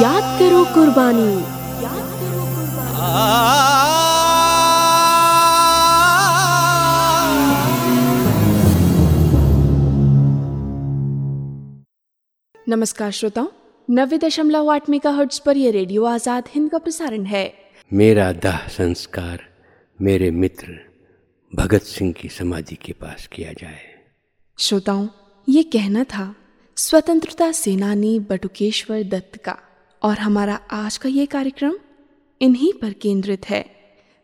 याद करो कुर्बानी। याद करो कुर्बानी नमस्कार श्रोताओं नब्बे दशमलव आठ मेगा हर्ट्ज पर यह रेडियो आज़ाद हिंद का प्रसारण है। मेरा दाह संस्कार मेरे मित्र भगत सिंह की समाधि के पास किया जाए। श्रोताओं ये कहना था स्वतंत्रता सेनानी बटुकेश्वर दत्त का। और हमारा आज का ये कार्यक्रम इन्हीं पर केंद्रित है।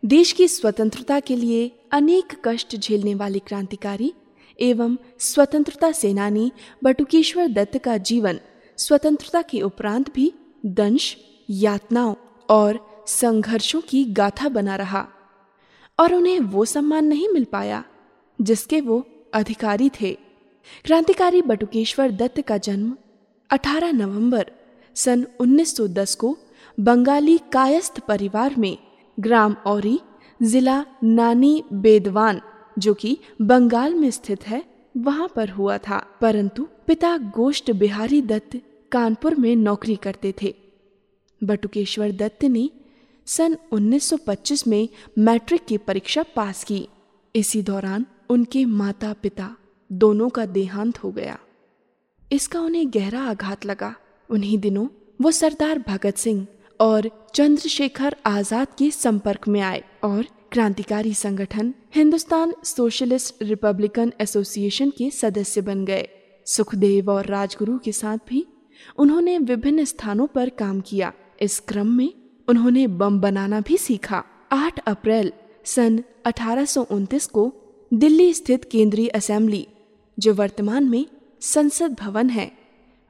देश की स्वतंत्रता के लिए अनेक कष्ट झेलने वाले क्रांतिकारी एवं स्वतंत्रता सेनानी बटुकेश्वर दत्त का जीवन स्वतंत्रता के उपरांत भी दंश, यातनाओं और संघर्षों की गाथा बना रहा और उन्हें वो सम्मान नहीं मिल पाया जिसके वो अधिकारी थे। क्रांतिकारी बटुकेश्वर दत्त का जन्म 18 नवंबर सन 1910 को बंगाली कायस्थ परिवार में ग्राम औरी जिला नानी बेदवान, जो कि बंगाल में स्थित है, वहाँ पर हुआ था। परंतु पिता गोष्ठ बिहारी दत्त कानपुर में नौकरी करते थे। बटुकेश्वर दत्त ने सन 1925 में मैट्रिक की परीक्षा पास की। इसी दौरान उनके माता पिता दोनों का देहांत हो गया। इसका उन्हें गहरा आघात लगा। उन्हीं दिनों वो सरदार भगत सिंह और चंद्रशेखर आज़ाद के संपर्क में आए और क्रांतिकारी संगठन हिंदुस्तान सोशलिस्ट रिपब्लिकन एसोसिएशन के सदस्य बन गए। सुखदेव और राजगुरु के साथ भी उन्होंने विभिन्न स्थानों पर काम किया। इस क्रम में उन्होंने बम बनाना भी सीखा। 8 अप्रैल सन अठारह सौ उनतीस को दिल्ली स्थित केंद्रीय असेंबली, जो वर्तमान में संसद भवन है,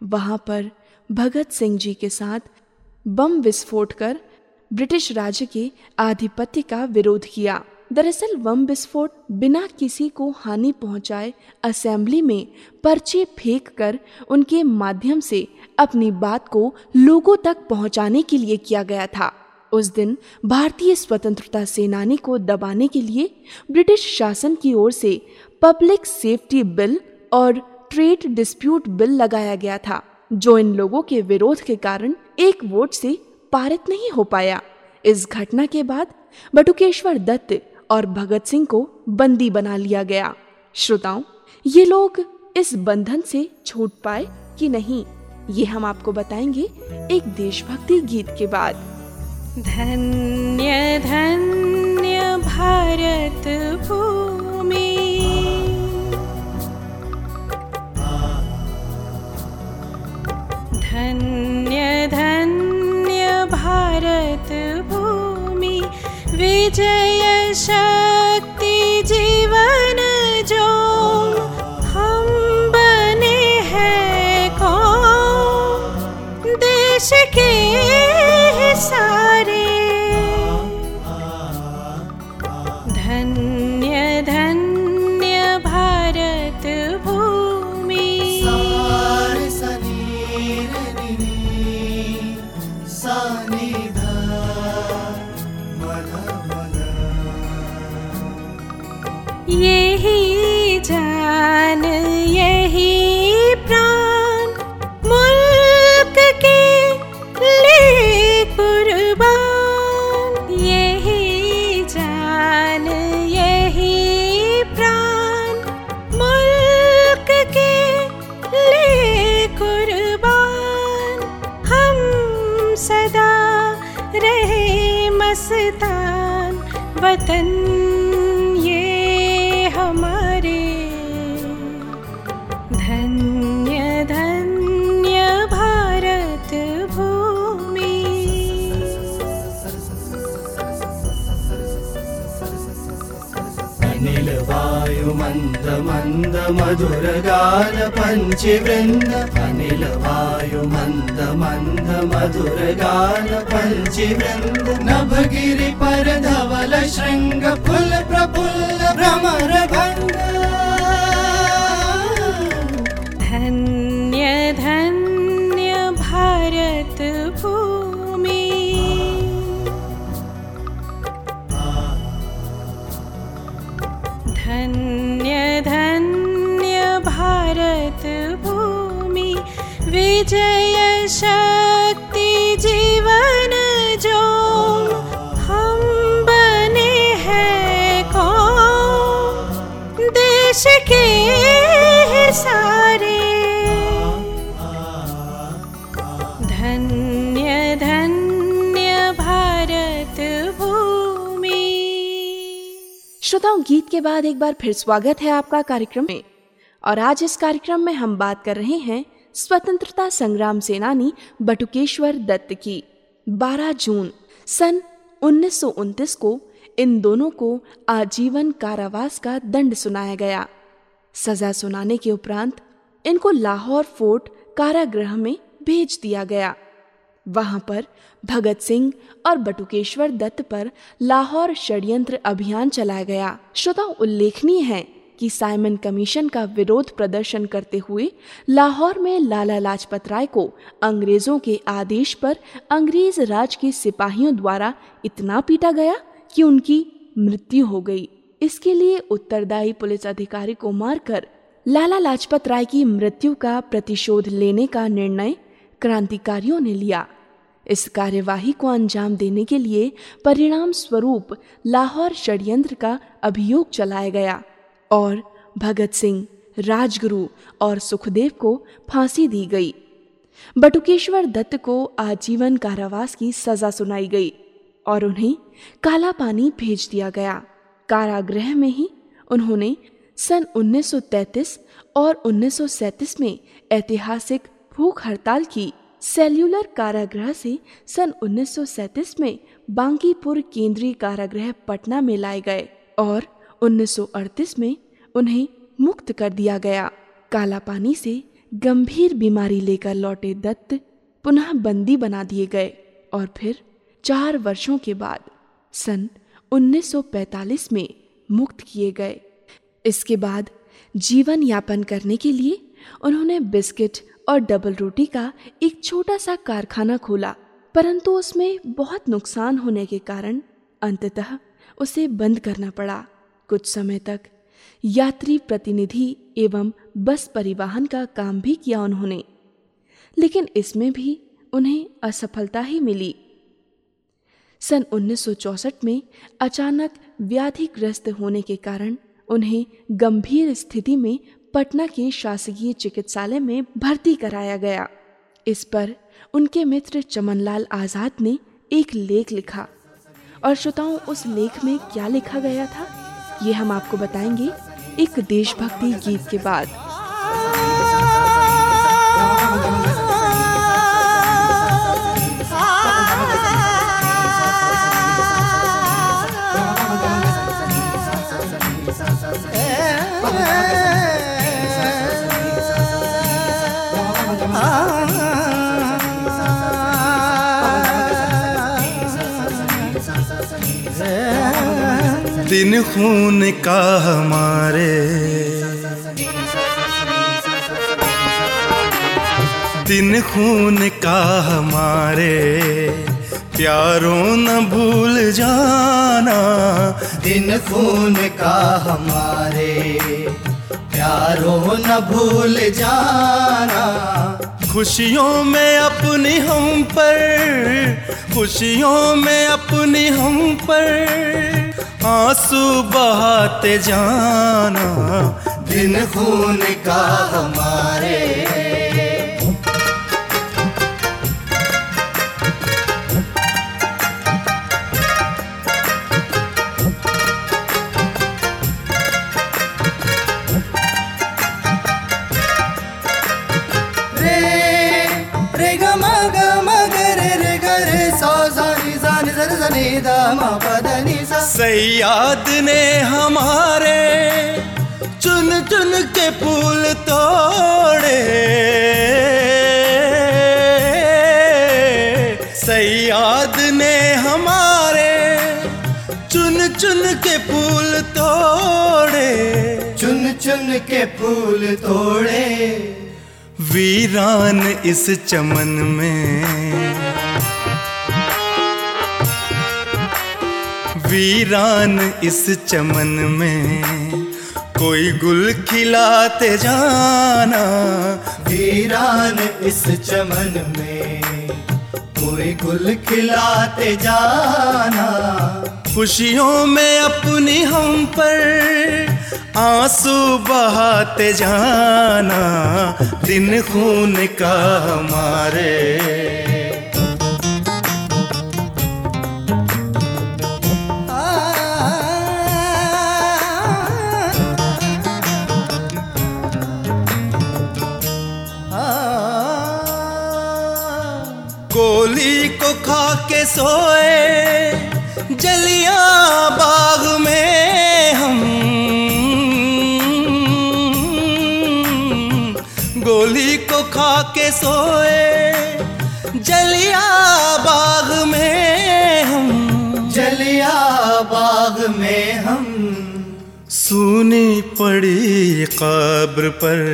वहाँ पर भगत सिंह जी के साथ बम विस्फोट कर ब्रिटिश राज्य के आधिपत्य का विरोध किया। दरअसल बम विस्फोट बिना किसी को हानि पहुँचाए असेंबली में पर्चे फेंक कर उनके माध्यम से अपनी बात को लोगों तक पहुँचाने के लिए किया गया था। उस दिन भारतीय स्वतंत्रता सेनानी को दबाने के लिए ब्रिटिश शासन की ओर से पब्लिक सेफ्टी बिल और ट्रेड डिस्प्यूट बिल लगाया गया था। जो इन लोगों के विरोध के कारण एक वोट से पारित नहीं हो पाया। इस घटना के बाद बटुकेश्वर दत्त और भगत सिंह को बंदी बना लिया गया। श्रोताओं, ये लोग इस बंधन से छूट पाए कि नहीं, ये हम आपको बताएँगे एक देशभक्ति गीत के बाद। धन्य धन्य भारत भूमि धन्य धन्य भारत भूमि विजय मधुरगान पञ्चवृन्द अनिल मन्द मन्द मधुर्गान पञ्चबिन्द नभगिरि परधवल शृङ्ग फुल प्रफुल्ल भ्रमर भ देश के सारे। धन्य धन्य भारत भूमि। श्रोताओं, गीत के बाद एक बार फिर स्वागत है आपका कार्यक्रम में। और आज इस कार्यक्रम में हम बात कर रहे हैं स्वतंत्रता संग्राम सेनानी बटुकेश्वर दत्त की 12 जून, सन उन्नीस को इन दोनों को आजीवन कारावास का दंड सुनाया गया। सजा सुनाने के उपरांत इनको लाहौर फोर्ट कारागृह में भेज दिया गया। वहाँ पर भगत सिंह और बटुकेश्वर दत्त पर लाहौर षड्यंत्र अभियान चलाया गया। श्रोता उल्लेखनीय है कि साइमन कमीशन का विरोध प्रदर्शन करते हुए लाहौर में लाला लाजपत राय को अंग्रेज़ों के आदेश पर अंग्रेज़ राज के सिपाहियों द्वारा इतना पीटा गया कि उनकी मृत्यु हो गई। इसके लिए उत्तरदायी पुलिस अधिकारी को मारकर लाला लाजपत राय की मृत्यु का प्रतिशोध लेने का निर्णय क्रांतिकारियों ने लिया। इस कार्यवाही को अंजाम देने के लिए परिणाम स्वरूप लाहौर षड्यंत्र का अभियोग चलाया गया और भगत सिंह, राजगुरु और सुखदेव को फांसी दी गई। बटुकेश्वर दत्त को आजीवन कारावास की सजा सुनाई गई। और उन्हें काला पानी भेज दिया गया। कारागृह में ही उन्होंने सन 1933 और 1937 में ऐतिहासिक भूख हड़ताल की। सेल्यूलर कारागृह से सन 1937 में बांकीपुर केंद्रीय कारागृह पटना में लाए गए और 1938 में उन्हें मुक्त कर दिया गया। काला पानी से गंभीर बीमारी लेकर लौटे दत्त पुनः बंदी बना दिए गए और फिर चार वर्षों के बाद, सन 1945 में मुक्त किए गए। इसके बाद जीवन यापन करने के लिए उन्होंने बिस्किट और डबल रोटी का एक छोटा सा कारखाना खोला, परंतु उसमें बहुत नुकसान होने के कारण अंततः उसे बंद करना पड़ा। कुछ समय तक यात्री प्रतिनिधि एवं बस परिवहन का काम भी किया उन्होंने, लेकिन इसमें भी उन्हें असफलता ही मिली। सन 1964 में अचानक व्याधिग्रस्त होने के कारण उन्हें गंभीर स्थिति में पटना के शासकीय चिकित्सालय में भर्ती कराया गया। इस पर उनके मित्र चमनलाल आज़ाद ने एक लेख लिखा। और श्रोताओं, उस लेख में क्या लिखा गया था? ये हम आपको बताएँगे एक देशभक्ति गीत के बाद। दिन खून का हमारे। दिन खून का हमारे। प्यारों न भूल जाना। दिन खून का हमारे। प्यारों न भूल जाना। खुशियों में अपनी हम पर। खुशियों में अपनी हम पर। आँसू बहाते जाना। दिन खून का हमारे सयाद ने हमारे चुन चुन के फूल तोड़े। सयाद ने हमारे चुन चुन के फूल तोड़े। चुन चुन के फूल तोड़े। वीरान इस चमन में वीरान इस चमन में कोई गुल खिलाते जाना। वीरान इस चमन में कोई गुल खिलाते जाना। खुशियों में अपनी हम पर आँसू बहाते जाना। दिन खून का हमारे के सोए जलिया बाग में हम। गोली को खा के सोए जलिया बाग में हम। जलिया बाग में हम। सुनी पड़ी कब्र पर।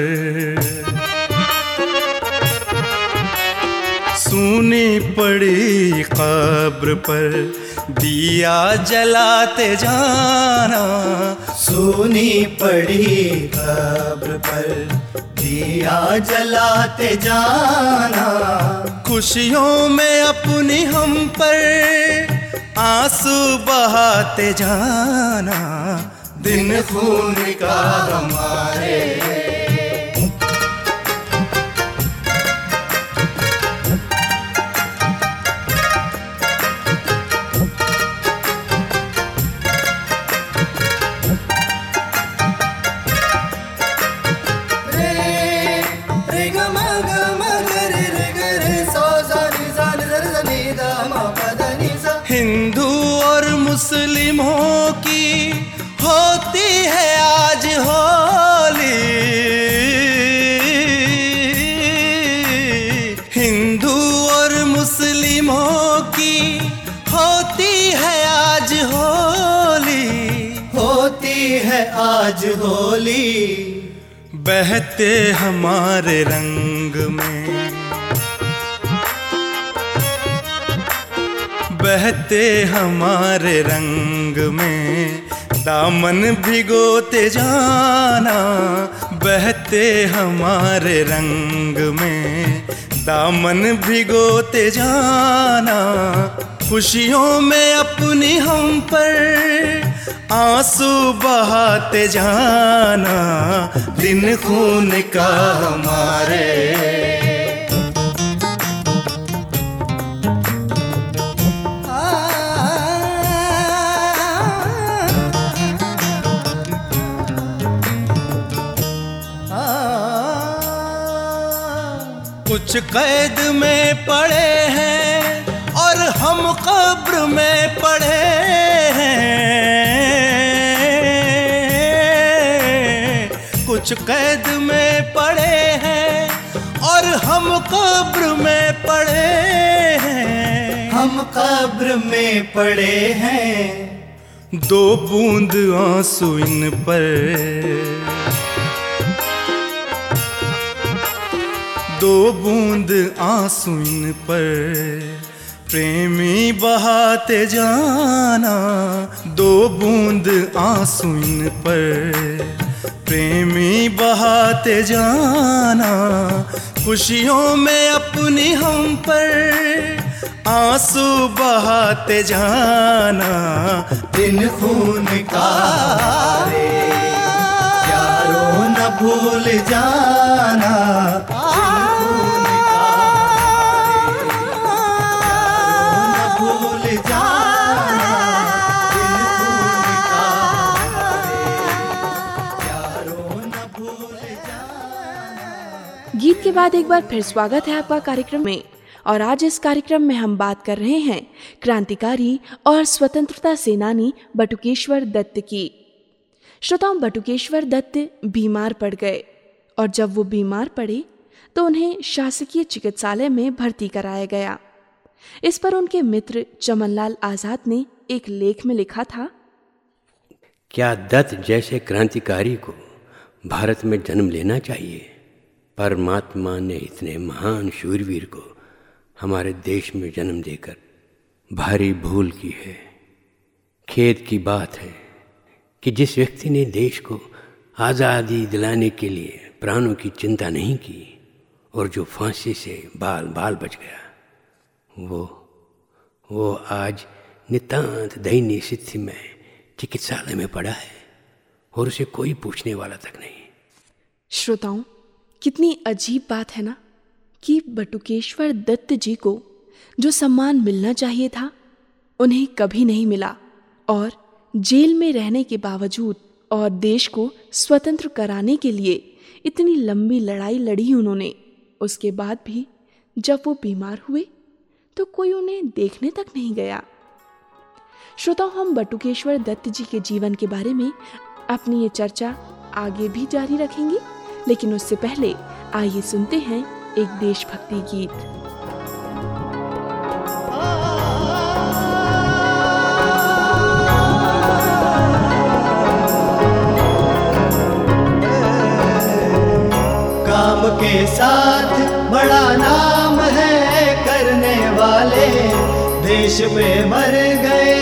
कब्र पर दिया जलाते जाना। सुनी पड़ी कब्र पर दिया जलाते जाना। खुशियों में अपनी हम पर आँसू बहाते जाना। दिन खून का हमारे बहते हमारे रंग में। बहते हमारे रंग में। दामन भिगोते जाना, बहते हमारे रंग में। दामन भिगोते जाना, खुशियों में अपनी हम पर आँसू बहाते जाना, दिन खून का हमारे। कुछ कैद में पड़े हैं और हम कब्र में पड़े कैद में पड़े हैं और हम कब्र में पड़े हैं। हम कब्र में पड़े हैं। दो बूंद आँसू इन पर। दो बूंद आँसू इन पर। प्रेमी बहाते जाना दो बूंद आँसू इन पर। प्रेमी बहाते जाना, खुशियों में अपनी हम पर आँसू बहाते जाना, दिन खून का रे यारों न भूल जाना गीत के बाद एक बार फिर स्वागत है आपका कार्यक्रम में। और आज इस कार्यक्रम में हम बात कर रहे हैं क्रांतिकारी और स्वतंत्रता सेनानी बटुकेश्वर दत्त की। श्रोताओं, बटुकेश्वर दत्त बीमार पड़ गए और जब वो बीमार पड़े तो उन्हें शासकीय चिकित्सालय में भर्ती कराया गया। इस पर उनके मित्र चमनलाल आज़ाद ने एक लेख में लिखा था, क्या दत्त जैसे क्रांतिकारी को भारत में जन्म लेना चाहिए? परमात्मा ने इतने महान शूरवीर को हमारे देश में जन्म देकर भारी भूल की है। खेद की बात है कि जिस व्यक्ति ने देश को आज़ादी दिलाने के लिए प्राणों की चिंता नहीं की और जो फांसी से बाल बाल बच गया, वो वो आज नितांत दयनीय स्थिति में चिकित्सालय में पड़ा है और उसे कोई पूछने वाला तक नहीं। श्रोताओं कितनी अजीब बात है ना, कि बटुकेश्वर दत्त जी को जो सम्मान मिलना चाहिए था, उन्हें कभी नहीं मिला और जेल में रहने के बावजूद और देश को स्वतंत्र कराने के लिए इतनी लंबी लड़ाई लड़ी उन्होंने। उसके बाद भी जब वो बीमार हुए तो कोई उन्हें देखने तक नहीं गया। श्रोताओं, हम बटुकेश्वर दत्त जी के जीवन के बारे में अपनी ये चर्चा आगे भी जारी रखेंगे। लेकिन उससे पहले आइए सुनते हैं एक देशभक्ति गीत। काम के साथ बड़ा नाम है करने वाले। देश पे मर गए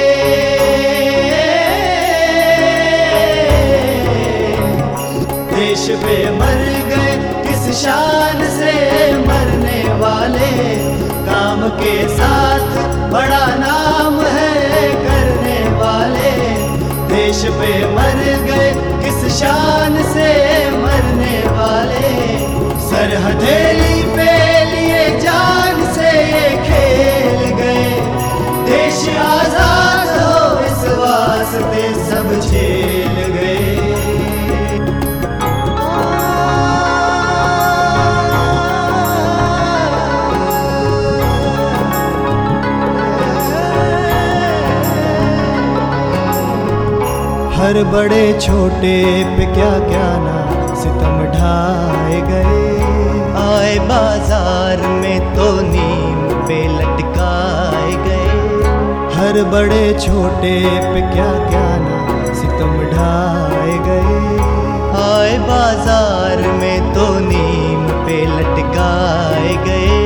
देश पे मर गए किस शान से मरने वाले। काम के साथ बड़ा नाम है करने वाले। देश पे मर गए किस शान हर बड़े छोटे पे क्या क्या ना सितम ढाए गए। आए बाज़ार में तो नीम पे लटकाए गए। हर बड़े छोटे पे क्या क्या ना सितम ढाए गए। आए बाज़ार में तो नीम पे लटकाए गए।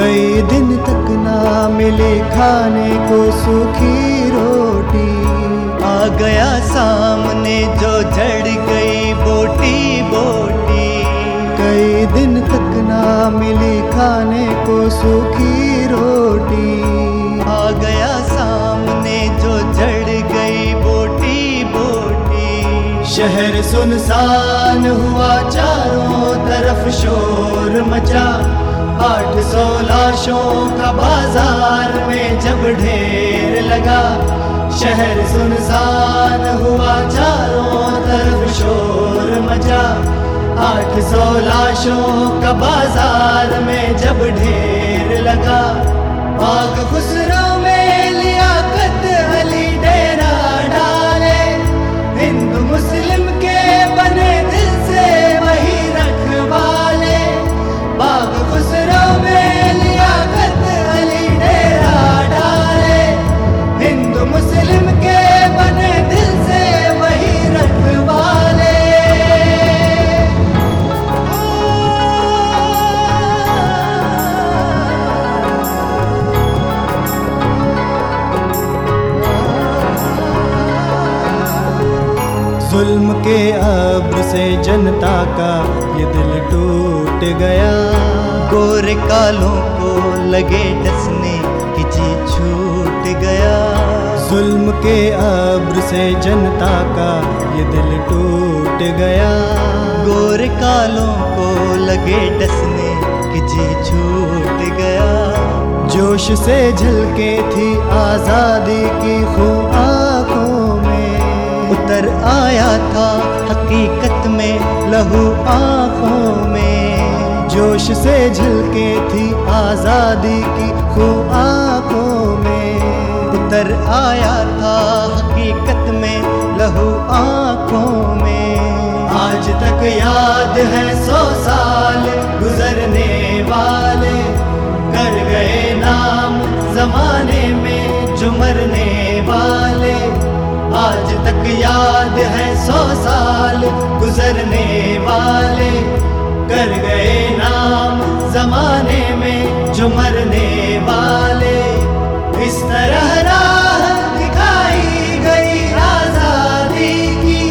कई दिन तक ना मिले खाने को सूखी आ गया सामने जो जड़ गई बोटी बोटी। कई दिन तक ना मिली खाने को सूखी रोटी। आ गया सामने जो जड़ गई बोटी बोटी। शहर सुनसान हुआ चारों तरफ़ शोर मचा। आठ सौ लाशों का बाज़ार में जब ढेर लगा शहर सुनसान हुआ चारों तरफ़ शोर मचा। आठ सौ लाशों का बाज़ार में जब ढेर लगा। पाक खुसरो में लियाकत अली डेरा डाले। हिंदू मुस्लिम के बने जुल्म के अब्र से जनता का ये दिल टूट गया। गोरे कालों को लगे डसने की जी छूट गया। जुल्म के अब्र से जनता का ये दिल टूट गया। गोरे कालों को लगे डसने की जी छूट गया। जोश से झलके थी आज़ादी की खूब आँखों उतर आया था हकीकत में लहू आँखों में। जोश से झलके थी आज़ादी की खू आँखों में। उतर आया था हकीकत में लहू आँखों में। आज तक याद है सौ साल गुजरने वाले। कर गए नाम जमाने में जो मरने वाले। आज तक याद है सौ साल गुजरने वाले। कर गए नाम जमाने में जो मरने वाले। इस तरह राह दिखाई गई आज़ादी की।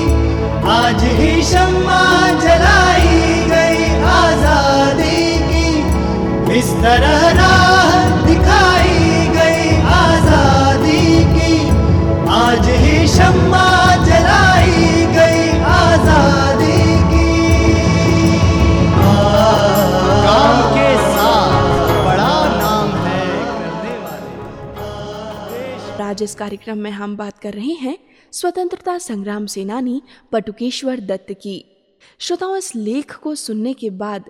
आज ही शम्मा जलाई गई आज़ादी की। इस तरह राह आज इस कार्यक्रम में हम बात कर रहे हैं, स्वतंत्रता संग्राम सेनानी पटुकेश्वर दत्त की। श्रोताओं, इस लेख को सुनने के बाद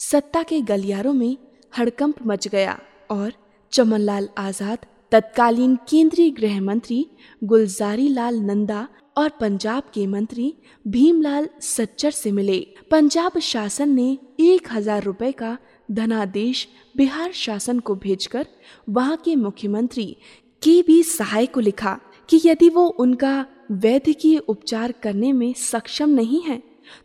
सत्ता के गलियारों में हड़कंप मच गया और चमनलाल आज़ाद, तत्कालीन केंद्रीय गृह मंत्री गुलजारी लाल नंदा और पंजाब के मंत्री भीमलाल सच्चर से मिले। पंजाब शासन ने एक हज़ार रुपए का धनादेश बिहार शासन को भेजकर वहाँ के मुख्यमंत्री के बी सहाय को लिखा कि यदि वो उनका वैद्यकीय उपचार करने में सक्षम नहीं है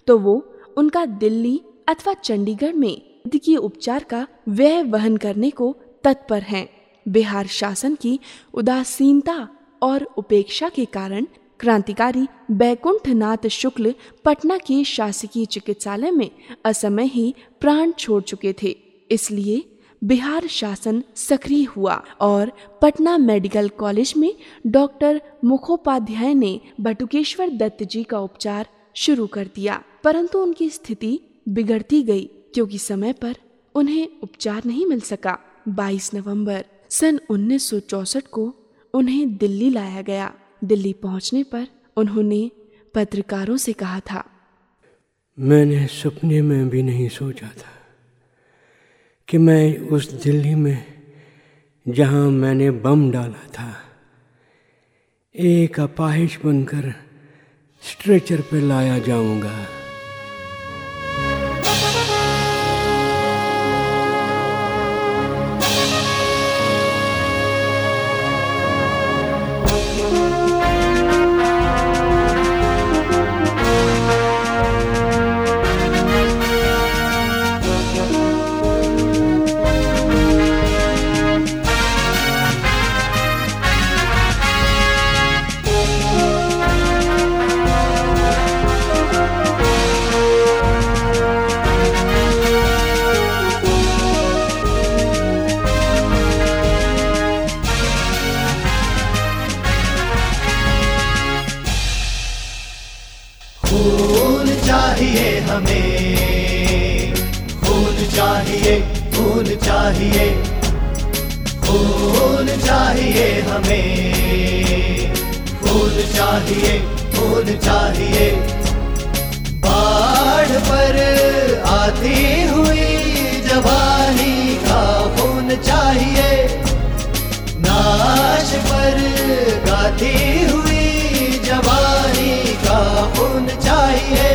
तो वो उनका दिल्ली अथवा चंडीगढ़ में वैद्यकीय उपचार का व्यय वहन करने को तत्पर हैं। बिहार शासन की उदासीनता और उपेक्षा के कारण क्रांतिकारी बैकुंठ नाथ शुक्ल पटना के शासकीय चिकित्सालय में असमय ही प्राण छोड़ चुके थे, इसलिए बिहार शासन सक्रिय हुआ और पटना मेडिकल कॉलेज में डॉक्टर मुखोपाध्याय ने बटुकेश्वर दत्त जी का उपचार शुरू कर दिया। परंतु उनकी स्थिति बिगड़ती गई, क्योंकि समय पर उन्हें उपचार नहीं मिल सका। 22 नवंबर सन 1964 को उन्हें दिल्ली लाया गया। दिल्ली पहुँचने पर उन्होंने पत्रकारों से कहा था, मैंने सपने में भी नहीं सोचा था। कि मैं उस दिल्ली में जहाँ मैंने बम डाला था, एक अपाहिश बनकर स्ट्रेचर पे लाया जाऊँगा। चाहिए खून चाहिए खून चाहिए हमें। खून चाहिए खून चाहिए। बाढ़ पर आती हुई जवानी का खून चाहिए। नाश पर गाती हुई जवानी का खून चाहिए।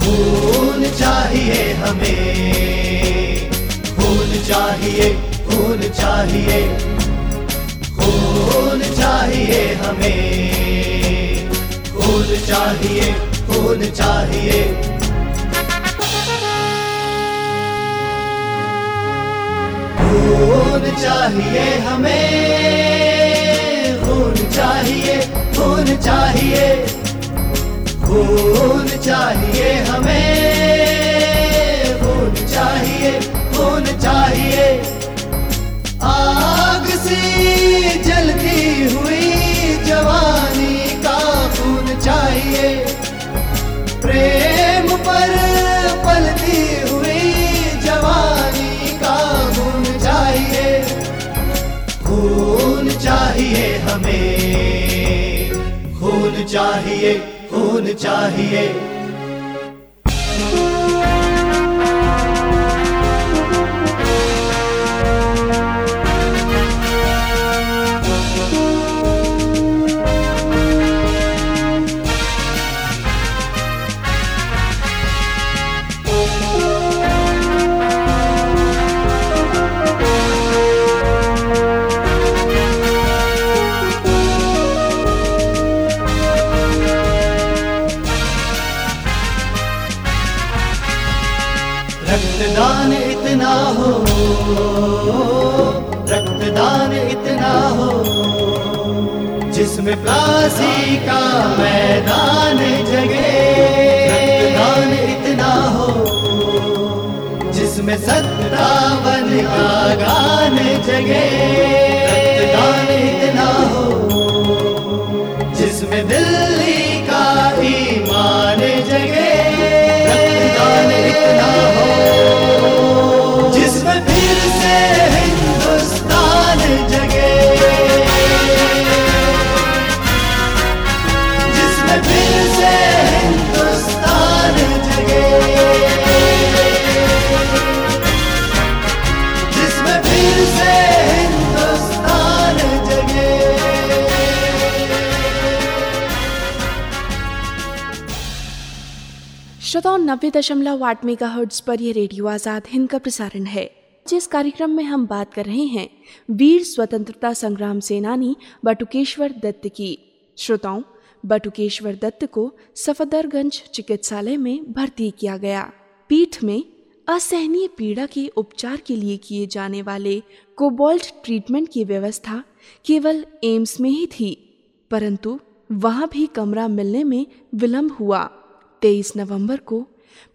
खून चाहिए हमें। खून चाहिए खून चाहिए। खून चाहिए हमें। खून चाहिए खून चाहिए। खून चाहिए हमें। खून चाहिए खून चाहिए। खून चाहिए हमें। चाहिए खून चाहिए। रक्तदान इतना हो, जिसमें प्यासी का मैदान जगे। रक्तदान इतना हो, जिसमें सत्तावन का गान जगे। रक्तदान इतना हो, जिसमें दिल्ली का ईमान जगे। रक्तदान इतना हो। नब्बे दशमलव आठ मेगा हर्ट्ज पर यह रेडियो आज़ाद हिंद का प्रसारण है। जिस कार्यक्रम में हम बात कर रहे हैं, वीर स्वतंत्रता संग्राम सेनानी बटुकेश्वर दत्त की। श्रोताओं, बटुकेश्वर दत्त को सफदरगंज चिकित्सालय में भर्ती किया गया। पीठ में असहनीय पीड़ा के उपचार के लिए किए जाने वाले कोबाल्ट ट्रीटमेंट की व्यवस्था केवल एम्स में ही थी, परंतु वहाँ भी कमरा मिलने में विलंब हुआ। 23 नवंबर को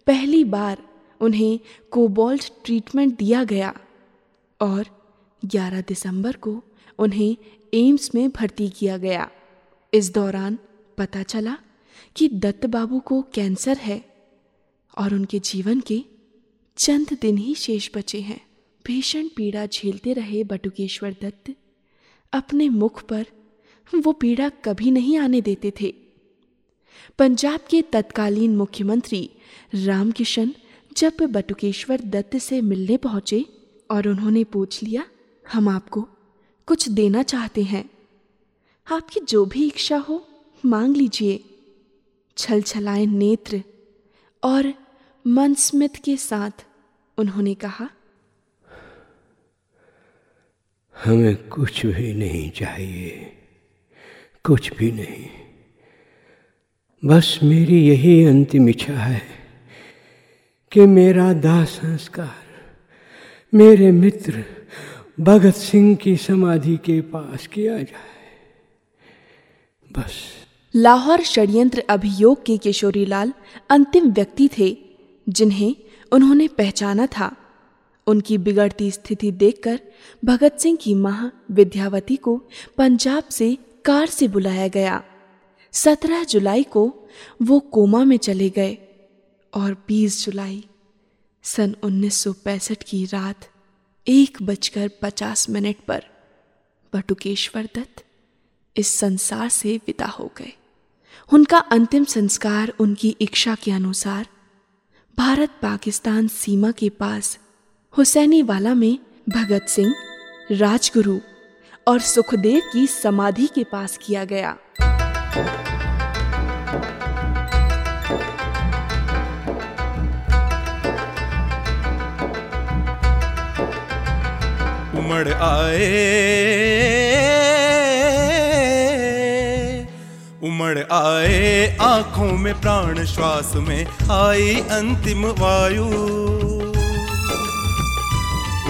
पहली बार उन्हें कोबाल्ट ट्रीटमेंट दिया गया और 11 दिसंबर को उन्हें एम्स में भर्ती किया गया। इस दौरान पता चला कि दत्त बाबू को कैंसर है और उनके जीवन के चंद दिन ही शेष बचे हैं। भीषण पीड़ा झेलते रहे बटुकेश्वर दत्त। अपने मुख पर वो पीड़ा कभी नहीं आने देते थे। पंजाब के तत्कालीन मुख्यमंत्री रामकिशन जब बटुकेश्वर दत्त से मिलने पहुँचे और उन्होंने पूछ लिया, हम आपको कुछ देना चाहते हैं। आपकी जो भी इच्छा हो, मांग लीजिए। छल छलाए नेत्र और मन स्मित के साथ उन्होंने कहा, हमें कुछ भी नहीं चाहिए, कुछ भी नहीं। बस मेरी यही अंतिम इच्छा है कि मेरा दाह संस्कार मेरे मित्र भगत सिंह की समाधि के पास किया जाए। बस। लाहौर षड्यंत्र अभियोग के किशोरीलाल अंतिम व्यक्ति थे, जिन्हें उन्होंने पहचाना था। उनकी बिगड़ती स्थिति देखकर भगत सिंह की माँ विद्यावती को पंजाब से कार से बुलाया गया। सत्रह जुलाई को वो कोमा में चले गए और 20 जुलाई सन 1965 की रात एक बजकर पचास मिनट पर बटुकेश्वर दत्त इस संसार से विदा हो गए। उनका अंतिम संस्कार उनकी इच्छा के अनुसार भारत पाकिस्तान सीमा के पास हुसैनी वाला में भगत सिंह, राजगुरु और सुखदेव की समाधि के पास किया गया। उमड़ आए उमड़ आए, आँखों में प्राण, श्वास में आई अंतिम वायु।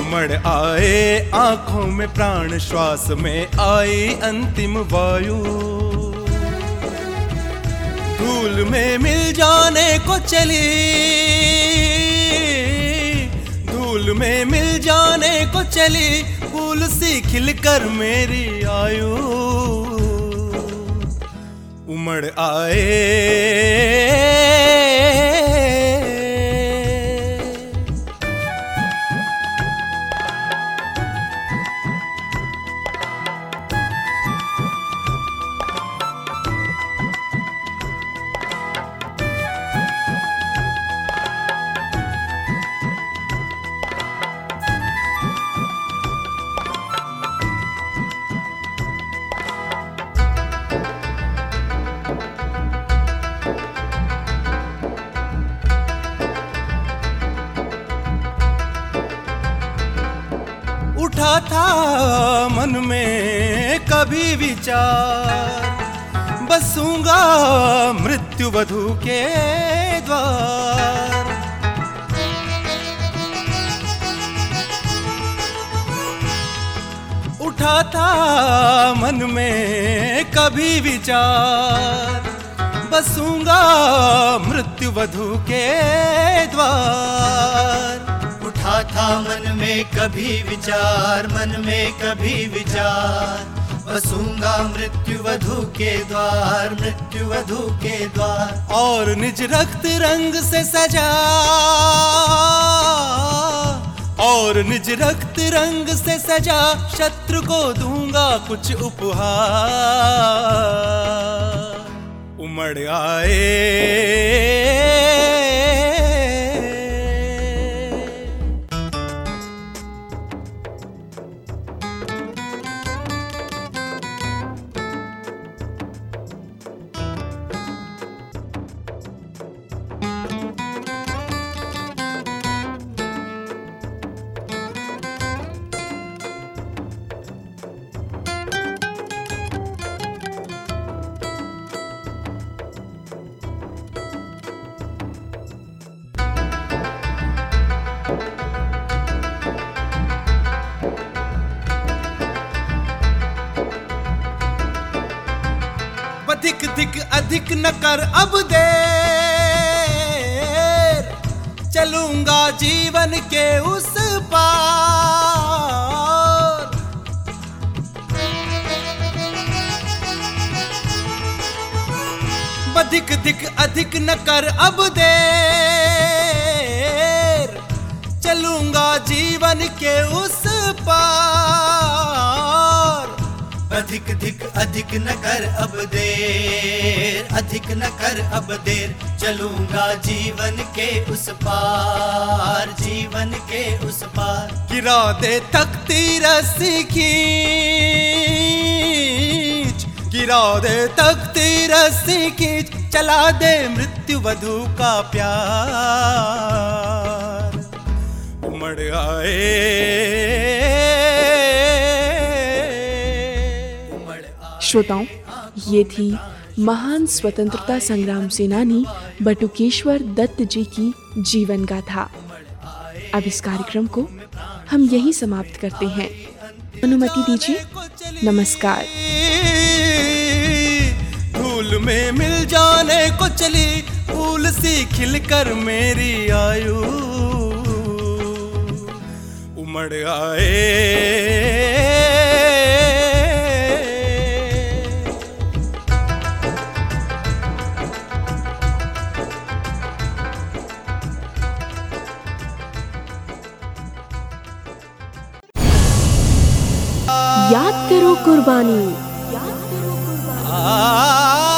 उमड़ आए, आँखों में प्राण, श्वास में आई अंतिम वायु। धूल में मिल जाने को चली। धूल में मिल जाने को चली। फूल सी खिलकर मेरी आयु। उमड़ आए। बसूँगा मृत्यु वधु के द्वार। उठा था मन में कभी विचार बसूँगा मृत्यु वधु के द्वार। उठा था मन में कभी विचार, मन में कभी विचार। बसूँगा मृत्यु वधु के द्वार मृत्यु वधु के द्वार। और निज रक्त रंग से सजा, और निज रक्त रंग से सजा, शत्रु को दूँगा कुछ उपहार। उमड़ आए अधिक अधिक न कर अब देर। चलूँगा जीवन के उस पार। अधिक अधिक अधिक न कर अब देर। चलूँगा जीवन के उस पार। अधिक अधिक अधिक न कर अब देर, अधिक न कर अब देर। चलूँगा जीवन के उस पार, जीवन के उस पार। गिरा दे तख्ती रस्सी खींच गिरा दे तख्ती रस्सी खींच, चला दे मृत्यु वधु का प्यार। उमड़ आए श्रोताओं, ये थी महान स्वतंत्रता संग्राम सेनानी बटुकेश्वर दत्त जी की जीवन गाथा। अब इस कार्यक्रम को हम यही समाप्त करते हैं। अनुमति दीजिए। नमस्कार। धूल में मिल जाने को चली, फूल सी खिलकर मेरी आयु। उमड़ आए। याद करो कुर्बानी। आ